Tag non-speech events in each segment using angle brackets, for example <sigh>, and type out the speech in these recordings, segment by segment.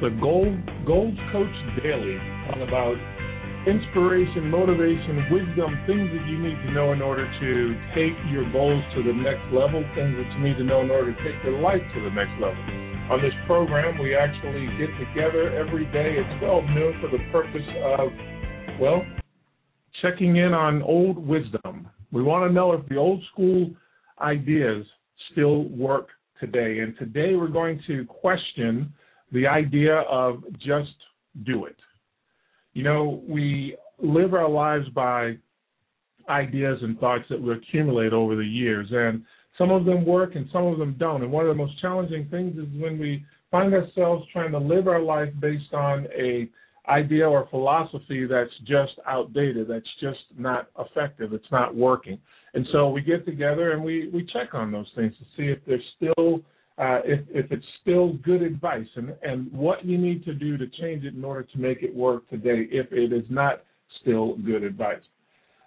the Gold Goals Coach Daily, talking about inspiration, motivation, wisdom, things that you need to know in order to take your goals to the next level, things that you need to know in order to take your life to the next level. On this program, we actually get together every day at 12 noon for the purpose of, well, checking in on old wisdom. We want to know if the old school ideas still work today. And today we're going to question the idea of just do it. You know, we live our lives by ideas and thoughts that we accumulate over the years, and some of them work and some of them don't. And one of the most challenging things is when we find ourselves trying to live our life based on a idea or philosophy that's just outdated, that's just not effective, it's not working. And so we get together and we, we check on those things to see if they're still uh, if, if it's still good advice and, and what you need to do to change it in order to make it work today if it is not still good advice.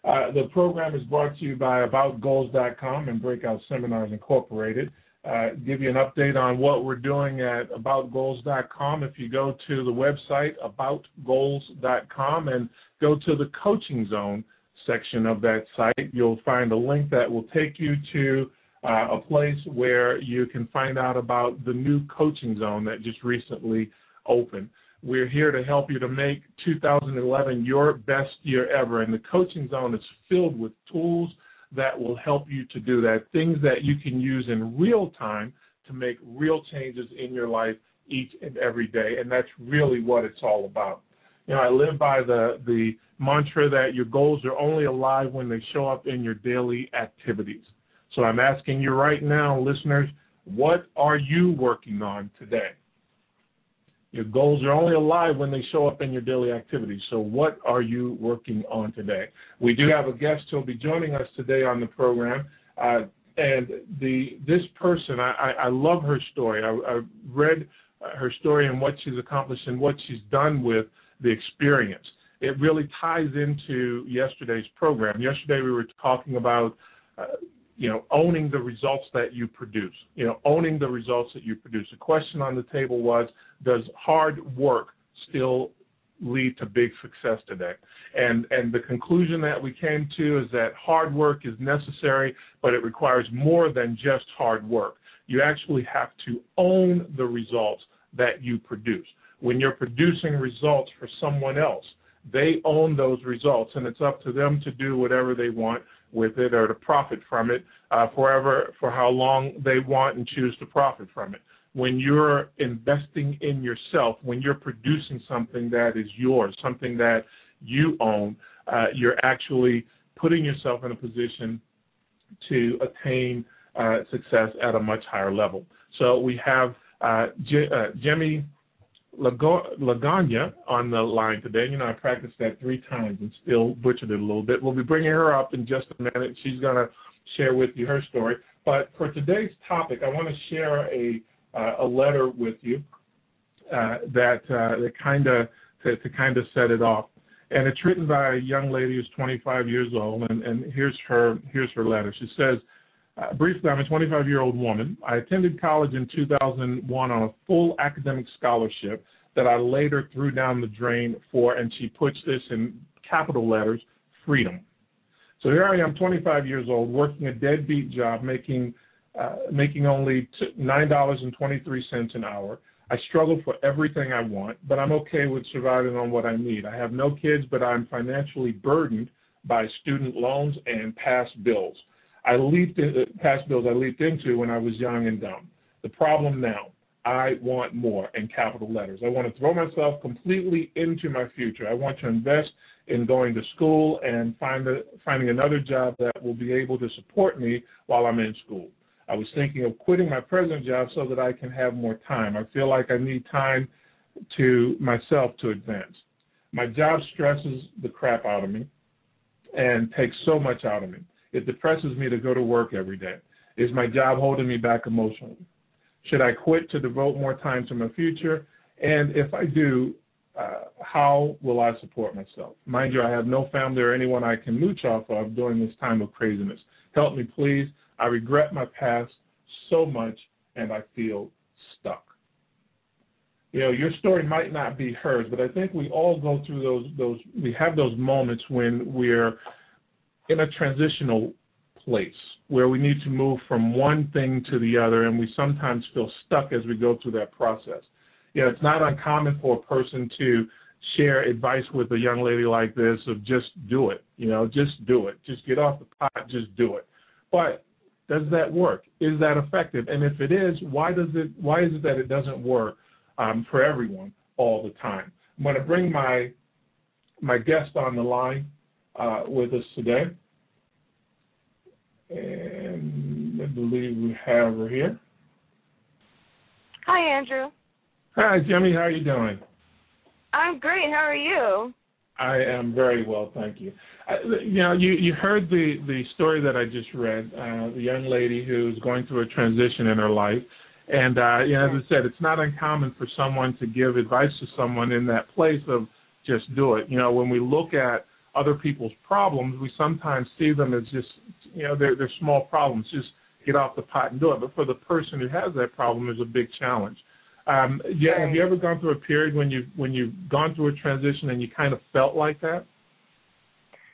Uh, the program is brought to you by AboutGoals.com and Breakout Seminars Incorporated. Uh, give you an update on what we're doing at AboutGoals.com. If you go to the website AboutGoals.com and go to the Coaching Zone section of that site, you'll find a link that will take you to Uh, a place where you can find out about the new coaching zone that just recently opened. We're here to help you to make 2011 your best year ever, and the coaching zone is filled with tools that will help you to do that, things that you can use in real time to make real changes in your life each and every day, and that's really what it's all about. You know, I live by the the mantra that your goals are only alive when they show up in your daily activities. So I'm asking you right now, listeners, what are you working on today? Your goals are only alive when they show up in your daily activities. So what are you working on today? We do have a guest who'll be joining us today on the program. Uh, and the this person, I, I, love her story. I, I read her story and what she's accomplished and what she's done with the experience. It really ties into yesterday's program. Yesterday we were talking about uh, you know, owning the results that you produce. You know, owning the results that you produce. The question on the table was, does hard work still lead to big success today? And and the conclusion that we came to is that hard work is necessary, but it requires more than just hard work. You actually have to own the results that you produce. When you're producing results for someone else, they own those results, and it's up to them to do whatever they want with it or to profit from it uh, forever for how long they want and choose to profit from it. When you're investing in yourself, when you're producing something that is yours, something that you own, uh, you're actually putting yourself in a position to attain uh, success at a much higher level. So we have uh, J- uh, Jaime Lagana on the line today. You know, I practiced that three times and still butchered it a little bit. We'll be bringing her up in just a minute. She's going to share with you her story. But for today's topic, I want to share a uh, a letter with you uh, that uh, that kind of to, to kind of set it off. And it's written by a young lady who's 25 years old, and, and here's her here's her letter. She says, uh, briefly, I'm a 25 year old woman. I attended college in 2001 on a full academic scholarship that I later threw down the drain for, and she puts this in capital letters freedom. So here I am, 25 years old, working a deadbeat job, making uh, making only nine dollars and 23 cents an hour. I struggle for everything I want, but I'm okay with surviving on what I need. I have no kids, but I'm financially burdened by student loans and past bills. I leaped in, uh, past bills I leaped into when I was young and dumb. The problem now, I want more in capital letters. I want to throw myself completely into my future. I want to invest in going to school and find a, finding another job that will be able to support me while I'm in school. I was thinking of quitting my present job so that I can have more time. I feel like I need time to myself to advance. My job stresses the crap out of me and takes so much out of me. It depresses me to go to work every day. Is my job holding me back emotionally? Should I quit to devote more time to my future? And if I do, uh, how will I support myself? Mind you, I have no family or anyone I can mooch off of during this time of craziness. Help me, please. I regret my past so much and I feel stuck. you know, your story might not be hers, but I think we all go through those those we have those moments when we're in a transitional place where we need to move from one thing to the other and we sometimes feel stuck as we go through that process. You know, it's not uncommon for a person to share advice with a young lady like this of just do it, you know, just do it. Just get off the pot, just do it. But does that work? Is that effective? And if it is, why does it why is it that it doesn't work um, for everyone all the time? I'm going to bring my my guest on the line with us today. And I believe we have her here. Hi, Andrew. Hi, Jaime. How are you doing? I'm great. How are you? I am very well, thank you. I, you know, you you heard the the story that I just read. Uh, the young lady who's going through a transition in her life, and uh, you know, as I said, it's not uncommon for someone to give advice to someone in that place of just do it. You know, when we look at other people's problems, we sometimes see them as just you know they're they're small problems. Just get off the pot and do it. But for the person who has that problem, there's a big challenge. Um, yeah, right. have you ever gone through a period when you when you've gone through a transition and you kind of felt like that?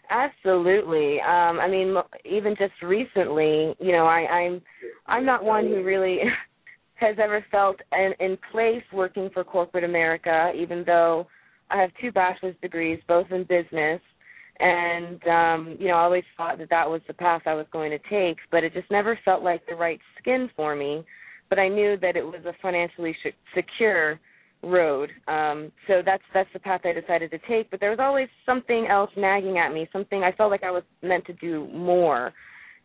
Absolutely. Um, I mean, even just recently, you know, I, I'm I'm not one who really <laughs> has ever felt in, in place working for corporate America, even though I have two bachelor's degrees, both in business, and um, you know, I always thought that that was the path I was going to take, but it just never felt like the right skin for me but I knew that it was a financially sh- secure road. Um, so that's that's the path I decided to take. But there was always something else nagging at me. Something I felt like I was meant to do more.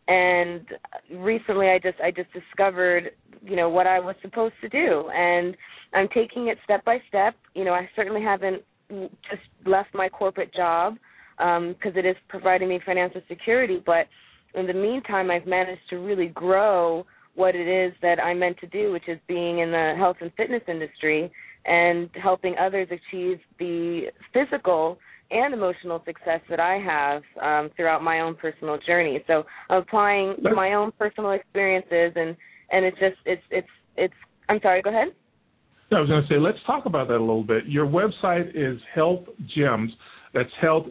And recently, I just I just discovered you know what I was supposed to do, and I'm taking it step by step. You know, I certainly haven't just left my corporate job because um, it is providing me financial security, but in the meantime, I've managed to really grow what it is that I'm meant to do, which is being in the health and fitness industry and helping others achieve the physical and emotional success that I have um, throughout my own personal journey. So I'm applying my own personal experiences, and and it's just it's it's it's. I'm sorry. Go ahead. I was going to say let's talk about that a little bit. Your website is Health Jems. That's Health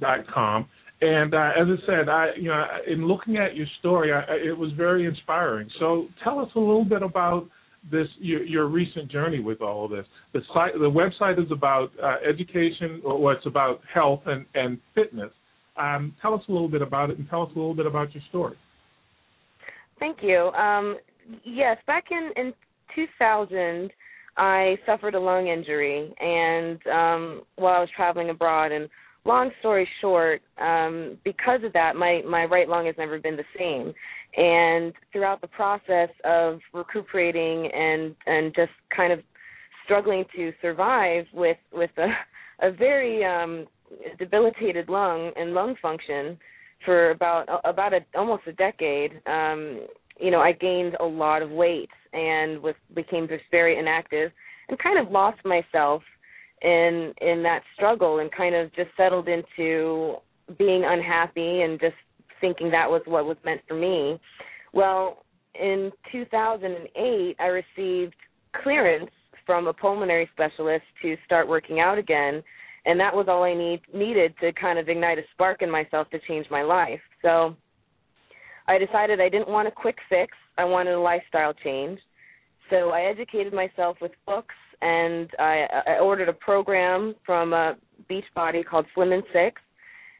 dot com. And uh, as I said, I you know in looking at your story, I, it was very inspiring. So tell us a little bit about this your, your recent journey with all of this. The site, the website is about uh, education, or it's about health and and fitness. Um, tell us a little bit about it, and tell us a little bit about your story. Thank you. Um, yes, back in in 2000, I suffered a lung injury, and um, while I was traveling abroad and long story short, um, because of that, my my right lung has never been the same. And throughout the process of recuperating and and just kind of struggling to survive with with a a very um, debilitated lung and lung function for about about a almost a decade. Um, you know, I gained a lot of weight and was became just very inactive and kind of lost myself in in that struggle and kind of just settled into being unhappy and just thinking that was what was meant for me. Well, in 2008, I received clearance from a pulmonary specialist to start working out again, and that was all I need needed to kind of ignite a spark in myself to change my life. So I decided I didn't want a quick fix. I wanted a lifestyle change. So I educated myself with books and I, I ordered a program from a Beachbody called Slim in 6,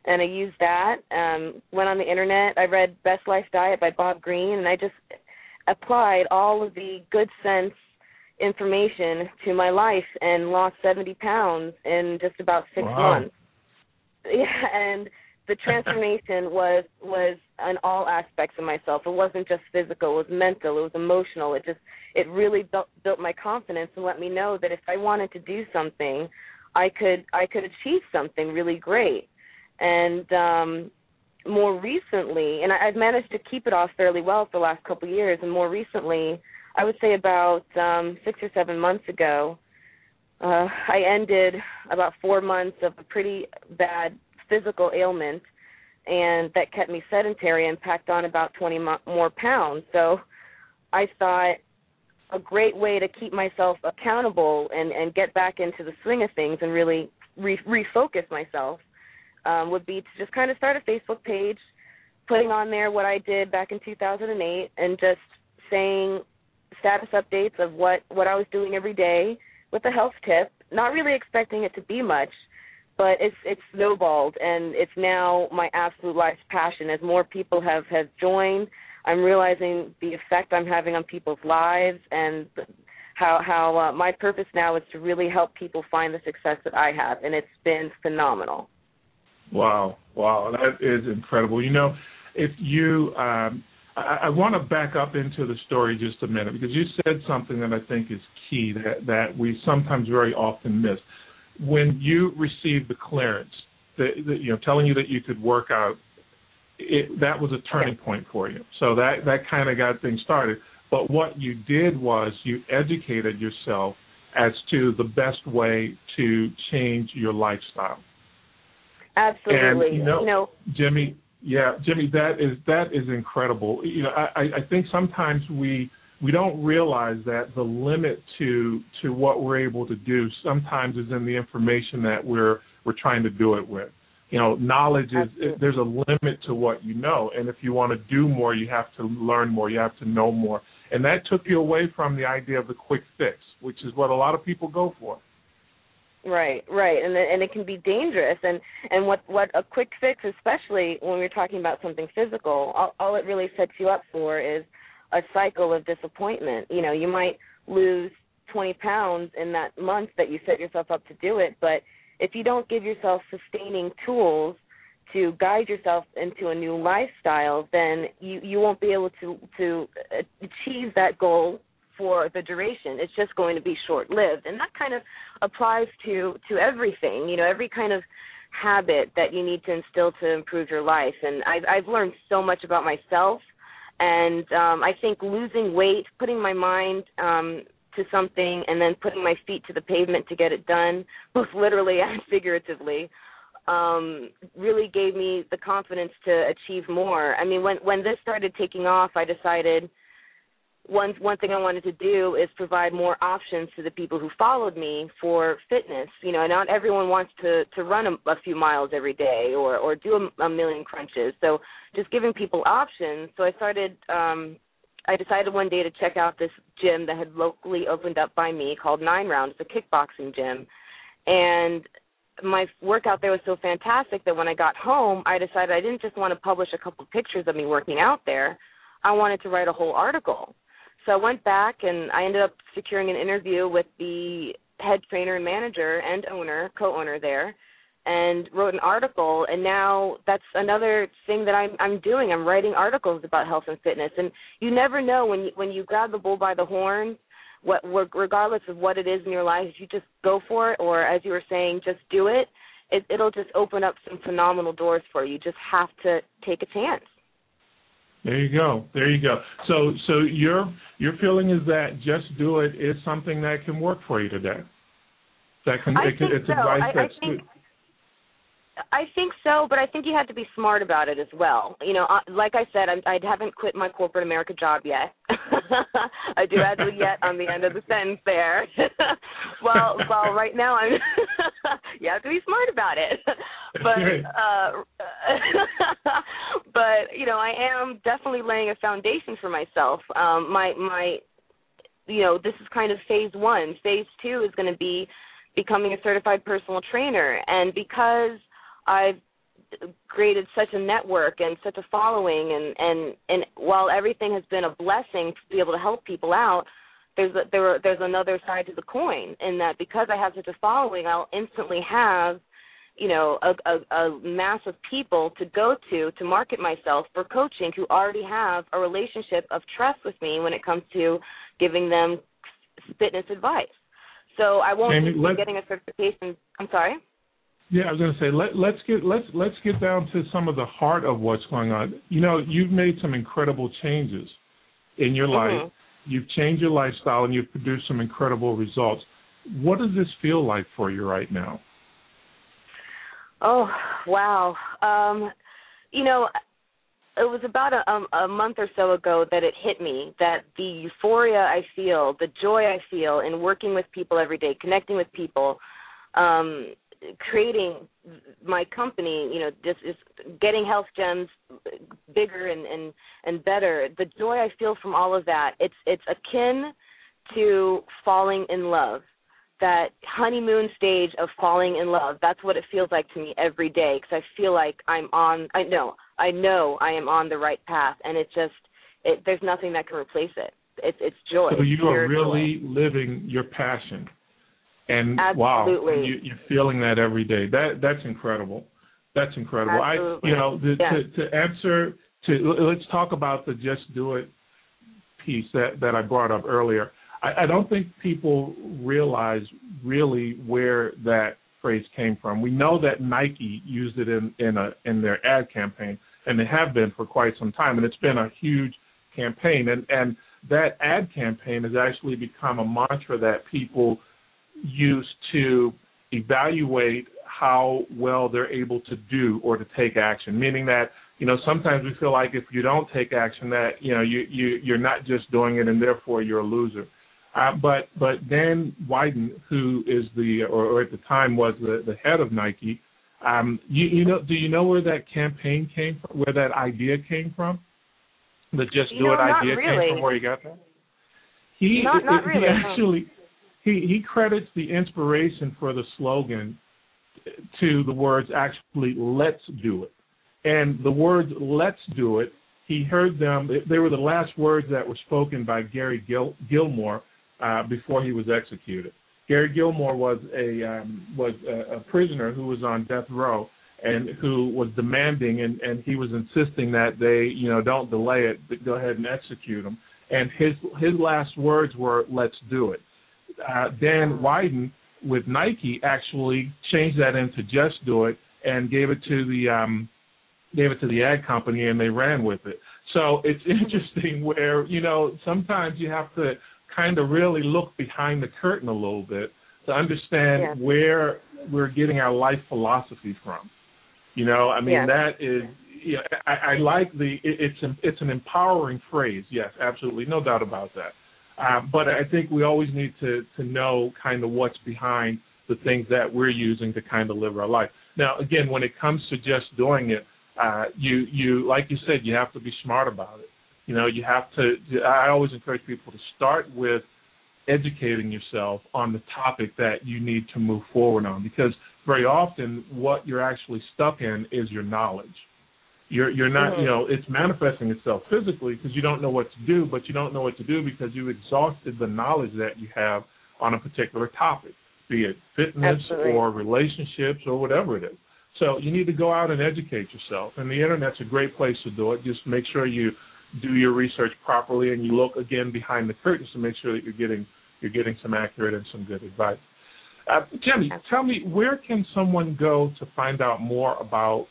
and I used that. Um, went on the internet. I read Best Life Diet by Bob Greene, and I just applied all of the good sense information to my life and lost 70 pounds in just about six wow. months. <laughs> Yeah, and the transformation <laughs> was was on all aspects of myself. It wasn't just physical; it was mental, it was emotional. It just it really built built my confidence and let me know that if I wanted to do something, I could I could achieve something really great. And um more recently, and I, I've managed to keep it off fairly well for the last couple of years. And more recently, I would say about um six or seven months ago, uh, I ended about four months of a pretty bad physical ailment and that kept me sedentary and packed on about 20 more pounds. So I thought a great way to keep myself accountable and and get back into the swing of things and really re- refocus myself um, would be to just kind of start a Facebook page, putting on there what I did back in 2008, and just saying status updates of what what I was doing every day with a health tip. Not really expecting it to be much, but it's it's snowballed and it's now my absolute life's passion. As more people have have joined, I'm realizing the effect I'm having on people's lives and how how uh, my purpose now is to really help people find the success that I have, and it's been phenomenal. Wow, wow, that is incredible. You know, if you, um, I, I want to back up into the story just a minute because you said something that I think is key that that we sometimes very often miss. When you received the clearance, that, you know, telling you that you could work out, it, that was a turning point for you. So that that kind of got things started. But what you did was you educated yourself as to the best way to change your lifestyle. Absolutely. And, you know, know, Jaime, yeah, Jaime, that is that is incredible. You know, I, I think sometimes we we don't realize that the limit to to what we're able to do sometimes is in the information that we're we're trying to do it with. You know, knowledge is Absolutely. there's a limit to what you know, and if you want to do more, you have to learn more, you have to know more, and that took you away from the idea of the quick fix, which is what a lot of people go for. Right, right, and and it can be dangerous. And and what what a quick fix, especially when we're talking about something physical, all, all it really sets you up for is a cycle of disappointment. You know, you might lose 20 pounds in that month that you set yourself up to do it, but if you don't give yourself sustaining tools to guide yourself into a new lifestyle, then you you won't be able to to achieve that goal for the duration. It's just going to be short lived, and that kind of applies to to everything. You know, every kind of habit that you need to instill to improve your life. And I've I've learned so much about myself, and um, I think losing weight, putting my mind um, to something, and then putting my feet to the pavement to get it done, both literally <laughs> and figuratively. Um, really gave me the confidence to achieve more. I mean, when when this started taking off, I decided one one thing I wanted to do is provide more options to the people who followed me for fitness. You know, not everyone wants to to run a, a few miles every day or or do a, a million crunches. So just giving people options. So I started. um I decided one day to check out this gym that had locally opened up by me called 9Round. It's a kickboxing gym, and my workout there was so fantastic that when I got home, I decided I didn't just want to publish a couple pictures of me working out there. I wanted to write a whole article so I went back and I ended up securing an interview with the head trainer and manager and owner, co-owner there, and wrote an article. And now that's another thing that I'm I'm doing. I'm writing articles about health and fitness. And you never know when you, when you grab the bull by the horns, what regardless of what it is in your life, you just go for it, or as you were saying, just do it. it it'll just open up some phenomenal doors for you. You just have to take a chance. There you go. There you go. So so your your feeling is that just do it is something that can work for you today. That can I it, think it's so. advice I, that's I think, I think so, but I think you have to be smart about it as well. You know, like I said, I'm, I haven't quit my corporate America job yet. <laughs> I do add the yet on the end of the sentence there. <laughs> well, well, right now I'm. <laughs> you have to be smart about it, but uh, but you know, I am definitely laying a foundation for myself. Um, my my, you know, this is kind of phase one. Phase two is going to be becoming a certified personal trainer, and because I've created such a network and such a following and and and while everything has been a blessing to be able to help people out there's a, there there's another side to the coin in that because I have such a following I'll instantly have you know a, a, a mass of people to go to to market myself for coaching who already have a relationship of trust with me when it comes to giving them fitness advice so I won't Amy, be getting a certification I'm sorry yeah, I was going to say let let's get let's let's get down to some of the heart of what's going on. You know, you've made some incredible changes in your mm-hmm. life. You've changed your lifestyle and you've produced some incredible results. What does this feel like for you right now? Oh, wow. Um, you know, it was about a, um, a month or so ago that it hit me that the euphoria I feel, the joy I feel in working with people every day, connecting with people, um, creating my company, you know, just is getting Health Jems bigger and and and better. The joy I feel from all of that, it's it's akin to falling in love. That honeymoon stage of falling in love. That's what it feels like to me every day because I feel like I'm on. I know, I know, I am on the right path, and it just, it, there's nothing that can replace it. It's it's joy. So you are really joy. living your passion and Absolutely. wow, you, you're feeling that every day. That that's incredible. That's incredible. Absolutely. I, you know, the, yeah. to to answer to let's talk about the just do it piece that that I brought up earlier. I, I don't think people realize really where that phrase came from. We know that Nike used it in in a in their ad campaign, and they have been for quite some time, and it's been a huge campaign. And and that ad campaign has actually become a mantra that people use to evaluate how well they're able to do or to take action. Meaning that you know sometimes we feel like if you don't take action, that you know you you you're not just doing it and therefore you're a loser. Uh, but but Dan Wieden, who is the or, or at the time was the, the head of Nike, um, you, you know do you know where that campaign came from? Where that idea came from? The just you do know, it idea really. came from where he got that. He Not- not he really, no. actually he he credits the inspiration for the slogan to the words actually let's do it and the words let's do it he heard them they were the last words that were spoken by gary Gil, gilmore uh, before he was executed. Gary gilmore was a um, was a, a prisoner who was on death row and who was demanding and and he was insisting that they you know don't delay it but go ahead and execute him. And his his last words were let's do it. Uh, Dan Wieden with Nike actually changed that into Just Do It and gave it to the um, gave it to the ad company and they ran with it. So it's <laughs> interesting where you know sometimes you have to kind of really look behind the curtain a little bit to understand Yeah. where we're getting our life philosophy from. You know, I mean Yeah. that is. Yeah, I, I like the. It, it's an, it's an empowering phrase. Yes, absolutely, no doubt about that. Uh, but I think we always need to to know kind of what's behind the things that we're using to kind of live our life. Now, again, when it comes to just doing it, uh, you you like you said, you have to be smart about it. You know, you have to. I always encourage people to start with educating yourself on the topic that you need to move forward on, because very often what you're actually stuck in is your knowledge. You're you're not Mhm. you know it's manifesting itself physically because you don't know what to do, but you don't know what to do because you've exhausted the knowledge that you have on a particular topic, be it fitness Absolutely. or relationships or whatever it is. So you need to go out and educate yourself, and the internet's a great place to do it. Just make sure you do your research properly and you look again behind the curtains to make sure that you're getting you're getting some accurate and some good advice. Uh, Jaime, tell me where can someone go to find out more about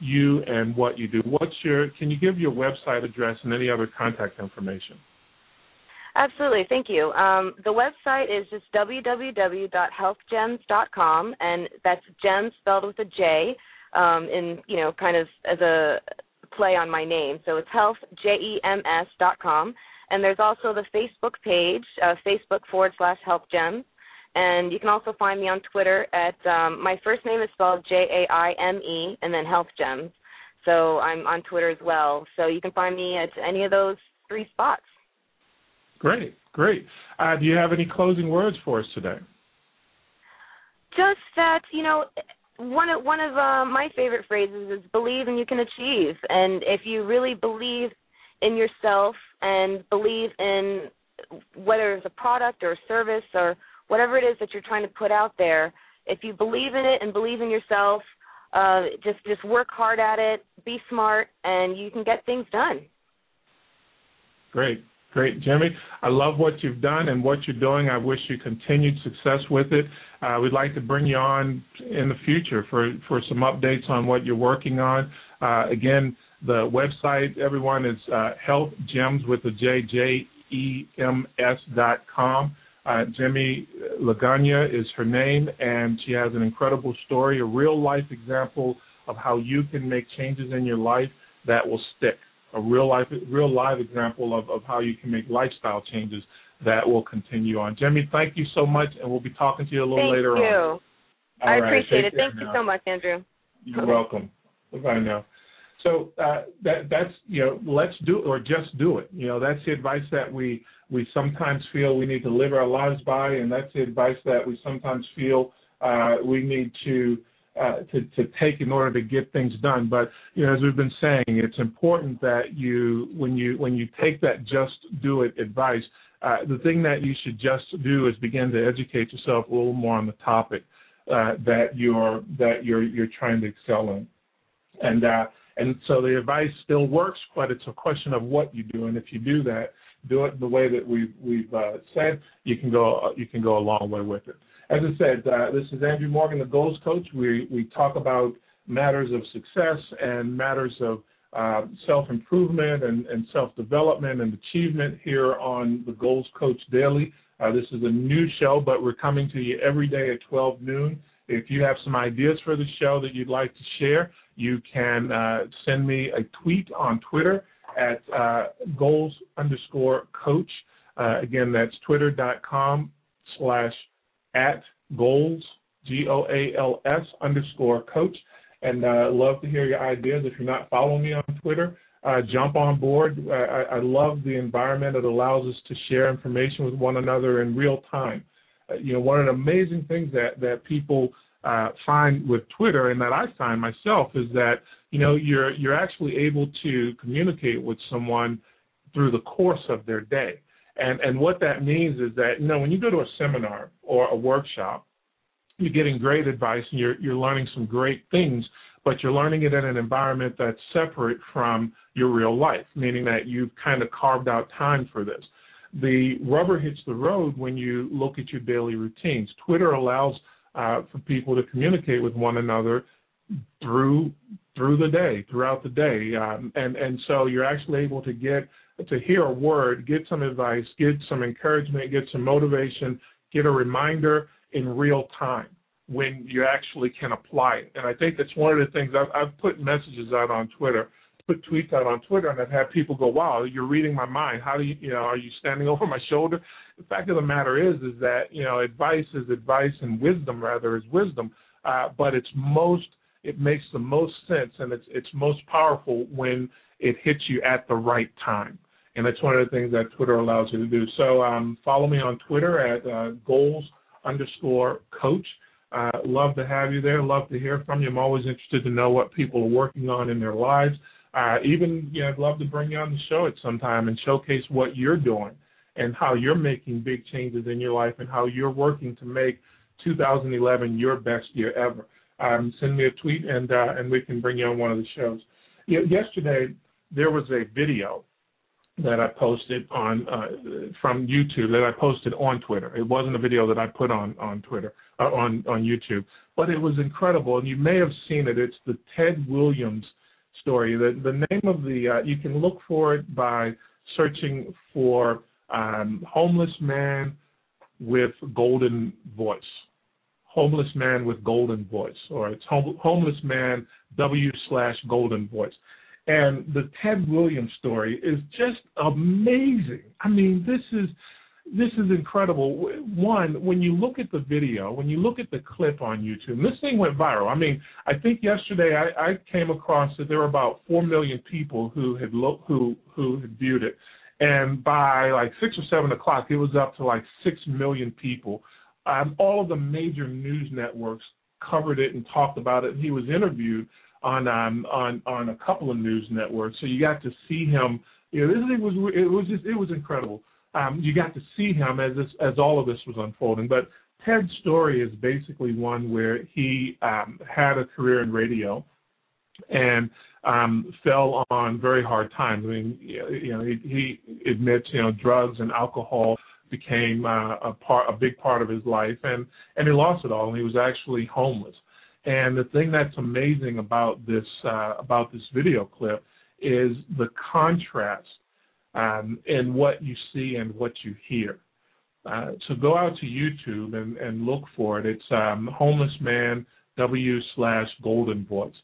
you and what you do? What's your can you give your website address and any other contact information? Absolutely, thank you. Um, the website is just www.healthjems.com, and that's gems spelled with a J, um, in you know, kind of as a play on my name. So it's health j e m s dot com, and there's also the Facebook page, uh, Facebook forward slash Health Jems, and you can also find me on Twitter at um, my first name is spelled J A I M E, and then Health Jems. So I'm on Twitter as well. So you can find me at any of those three spots. Great, great. Uh, do you have any closing words for us today? just that you know one of one of uh, my favorite phrases is believe and you can achieve. And if you really believe in yourself and believe in whether it's a product or a service or whatever it is that you're trying to put out there if you believe in it and believe in yourself uh just just work hard at it be smart and you can get things done. Great, great, Jaime. I love what you've done and what you're doing. I wish you continued success with it. Uh, we'd like to bring you on in the future for for some updates on what you're working on. Uh, again, the website, everyone, is uh, Health with a J J E M S dot com. Uh, Jaime Lagana is her name, and she has an incredible story, a real life example of how you can make changes in your life that will stick. A real life, real live example of, of how you can make lifestyle changes that will continue on. Jaime, thank you so much, and we'll be talking to you a little later on. thank later you. on. I appreciate it. Thank now. you so much, Andrew. You're welcome. Bye now. So uh, that that's you know let's do it or just do it. You know that's the advice that we we sometimes feel we need to live our lives by, and that's the advice that we sometimes feel uh, we need to, uh, to to take in order to get things done. But you know, as we've been saying, it's important that you when you when you take that just do it advice, uh, the thing that you should just do is begin to educate yourself a little more on the topic uh, that you're that you're you're trying to excel in, and uh, and so the advice still works, but it's a question of what you do. And if you do that, do it the way that we've we've uh, said, you can go you can go a long way with it. As I said, uh, this is Andrew Morgan, the goals coach. We we talk about matters of success and matters of uh, self improvement and, and self development and achievement here on the Goals Coach Daily. Uh, this is a new show, but we're coming to you every day at 12 noon. If you have some ideas for the show that you'd like to share, you can uh, send me a tweet on Twitter at uh, goals underscore coach. Uh, again, that's twitter.com slash at goals, G O A L S underscore coach. And uh, love to hear your ideas. If you're not following me on Twitter, uh, jump on board. I, I, love the environment. It allows us to share information with one another in real time. Uh, you know, one of the amazing things that, that people uh, find with Twitter and that I find myself is that you know you're you're actually able to communicate with someone through the course of their day. And and what that means is that you know when you go to a seminar or a workshop, you're getting great advice and you're you're learning some great things, but you're learning it in an environment that's separate from your real life, meaning that you've kind of carved out time for this. The rubber hits the road when you look at your daily routines. Twitter allows uh, for people to communicate with one another through through the day, throughout the day, um, and and so you're actually able to get to hear a word, get some advice, get some encouragement, get some motivation, get a reminder in real time when you actually can apply it. And I think that's one of the things I've, I've put messages out on Twitter, put tweets out on Twitter, and I've had people go, "Wow, you're reading my mind. How do you, you know, are you standing <laughs> over my shoulder?" The fact of the matter is, is that you know, advice is advice, and wisdom rather is wisdom. Uh, but it's most, it makes the most sense, and it's it's most powerful when it hits you at the right time. And that's one of the things that Twitter allows you to do. So um, follow me on Twitter at uh, goals underscore coach. Uh, love to have you there. Love to hear from you. I'm always interested to know what people are working on in their lives. Uh, even, you know, I'd love to bring you on the show at some time and showcase what you're doing and how you're making big changes in your life and how you're working to make 2011 your best year ever. Um, send me a tweet and uh, and we can bring you on one of the shows. Yesterday there was a video that I posted on uh, from YouTube that I posted on Twitter. It wasn't a video that I put on on Twitter uh, on on YouTube, but it was incredible, and you may have seen it. It's the Ted Williams story. The the name of the uh, you can look for it by searching for um, homeless man with golden voice. Homeless man with golden voice, or it's hom- homeless man W slash golden voice. And the Ted Williams story is just amazing. I mean, this is this is incredible. One, when you look at the video, when you look at the clip on YouTube, this thing went viral. I mean, I think yesterday I, I came across that there were about four million people who had lo- who who had viewed it, and by like six or seven o'clock, it was up to like six million people. Um, all of the major news networks covered it and talked about it. He was interviewed on um, on on a couple of news networks, so you got to see him. You know, this it was it was just it was incredible. Um, you got to see him as this as all of this was unfolding. But Ted's story is basically one where he um, had a career in radio and um, fell on very hard times. I mean, you know, he, he admits, you know, drugs and alcohol became uh, a part, a big part of his life, and and he lost it all, and he was actually homeless. And the thing that's amazing about this uh, about this video clip is the contrast um, in what you see and what you hear. Uh, so go out to YouTube and, and look for it. It's um, homeless man W slash golden voice.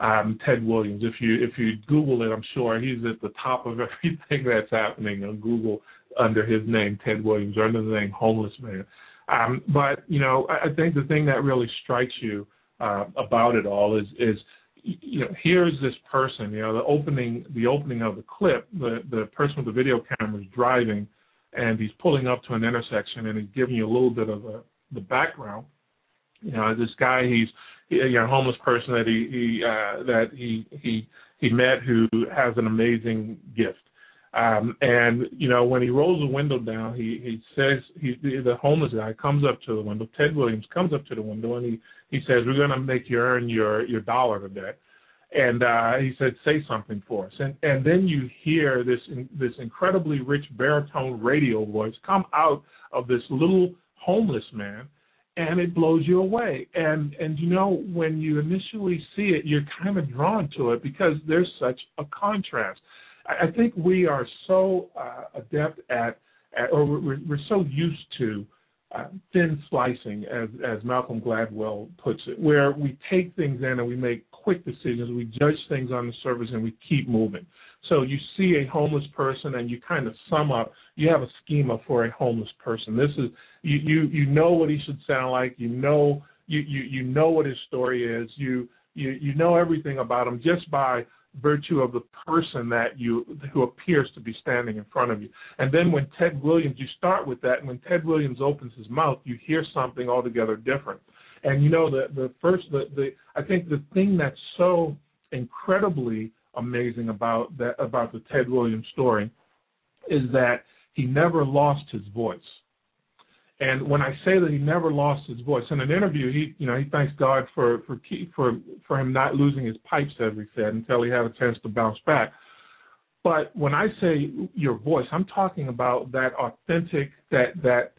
um, Ted Williams. If you if you Google it, I'm sure he's at the top of <laughs> everything that's happening on Google under his name, Ted Williams, or under the name Homeless Man. Um, but you know, I, I think the thing that really strikes you uh, about it all is is you know here's this person. You know, the opening the opening of the clip, the the person with the video camera is driving, and he's pulling up to an intersection, and he's giving you a little bit of a, the background. You know, this guy he's you know, homeless person that he he uh, that he he he met who has an amazing gift. Um, and you know, when he rolls the window down, he he says he the homeless guy comes up to the window. Ted Williams comes up to the window and he he says, "We're going to make you earn your your dollar today." And uh, he said, "Say something for us." And and then you hear this this incredibly rich baritone radio voice come out of this little homeless man and it blows you away. And and you know when you initially see it, you're kind of drawn to it because there's such a contrast. I, think we are so uh, adept at, at or we're, we're so used to uh, thin slicing, as as Malcolm Gladwell puts it, where we take things in and we make quick decisions, we judge things on the surface, and we keep moving. So you see a homeless person and you kind of sum up. You have a schema for a homeless person. This is you you you know what he should sound like. You know you you you know what his story is. You you you know everything about him just by virtue of the person that you who appears to be standing in front of you. And then when Ted Williams, you start with that, and when Ted Williams opens his mouth, you hear something altogether different. And you know the the first the the I think the thing that's so incredibly amazing about that about the Ted Williams story is that he never lost his voice. And when I say that he never lost his voice, in an interview, he you know he thanks God for for for for him not losing his pipes, as he said, until he had a chance to bounce back. But when I say your voice, I'm talking about that authentic, that that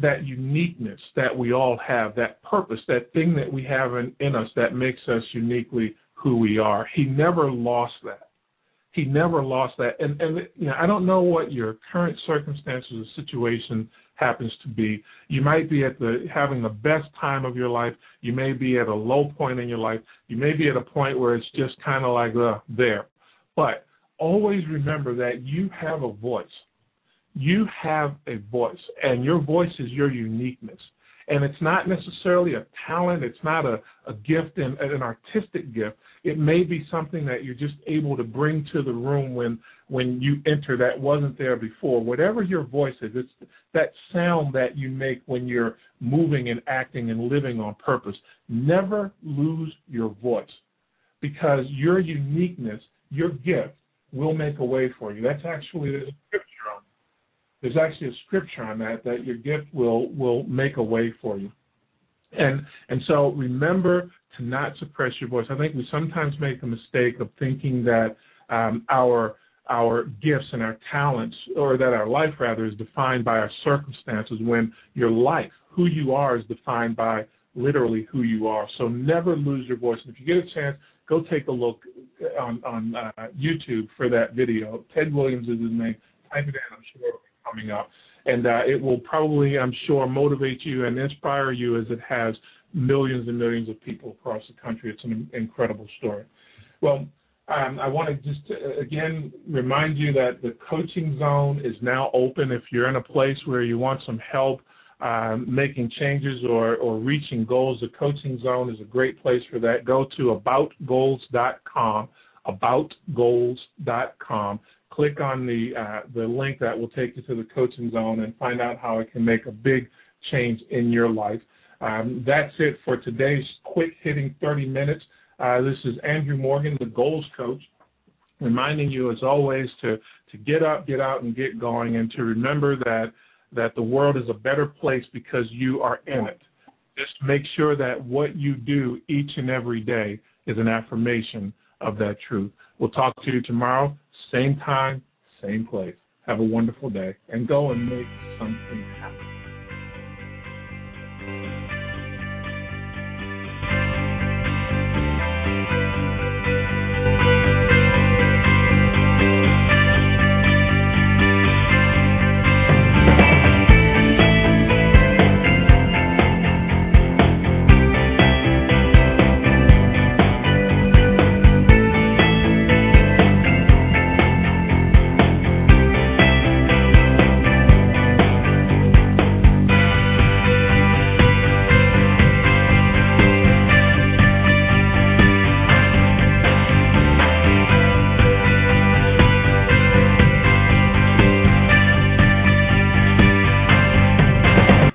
that uniqueness that we all have, that purpose, that thing that we have in, in us that makes us uniquely who we are. He never lost that. He never lost that. And and you know, I don't know what your current circumstances or situation happens to be. You might be at the having the best time of your life. You may be at a low point in your life. You may be at a point where it's just kind of like uh, there. But always remember that you have a voice. You have a voice, and your voice is your uniqueness and it's not necessarily a talent it's not a, a gift and an artistic gift it may be something that you're just able to bring to the room when when you enter that wasn't there before. Whatever your voice is it's that sound that you make when you're moving and acting and living on purpose. Never lose your voice because your uniqueness your gift will make a way for you. That's actually the scripture there's actually a scripture on that that your gift will will make a way for you. And and so remember to not suppress your voice. I think we sometimes make the mistake of thinking that um, our our gifts and our talents, or that our life rather, is defined by our circumstances. When your life, who you are, is defined by literally who you are. So never lose your voice. And if you get a chance, go take a look on on uh, YouTube for that video. Ted Williams is his name. Type it in. I'm sure it'll be coming up. And uh, it will probably, I'm sure, motivate you and inspire you as it has millions and millions of people across the country. It's an incredible story. Well, um, I want to just uh, again remind you that the coaching zone is now open. If you're in a place where you want some help um, making changes or, or reaching goals, the coaching zone is a great place for that. Go to aboutgoals.com, aboutgoals.com click on the uh, the link that will take you to the coaching zone and find out how it can make a big change in your life. Um, that's it for today's quick hitting 30 minutes. Uh, this is Andrew Morgan, the goals coach, reminding you as always to to get up, get out, and get going, and to remember that that the world is a better place because you are in it. Just make sure that what you do each and every day is an affirmation of that truth. We'll talk to you tomorrow. Same time, same place. Have a wonderful day and go and make something happen.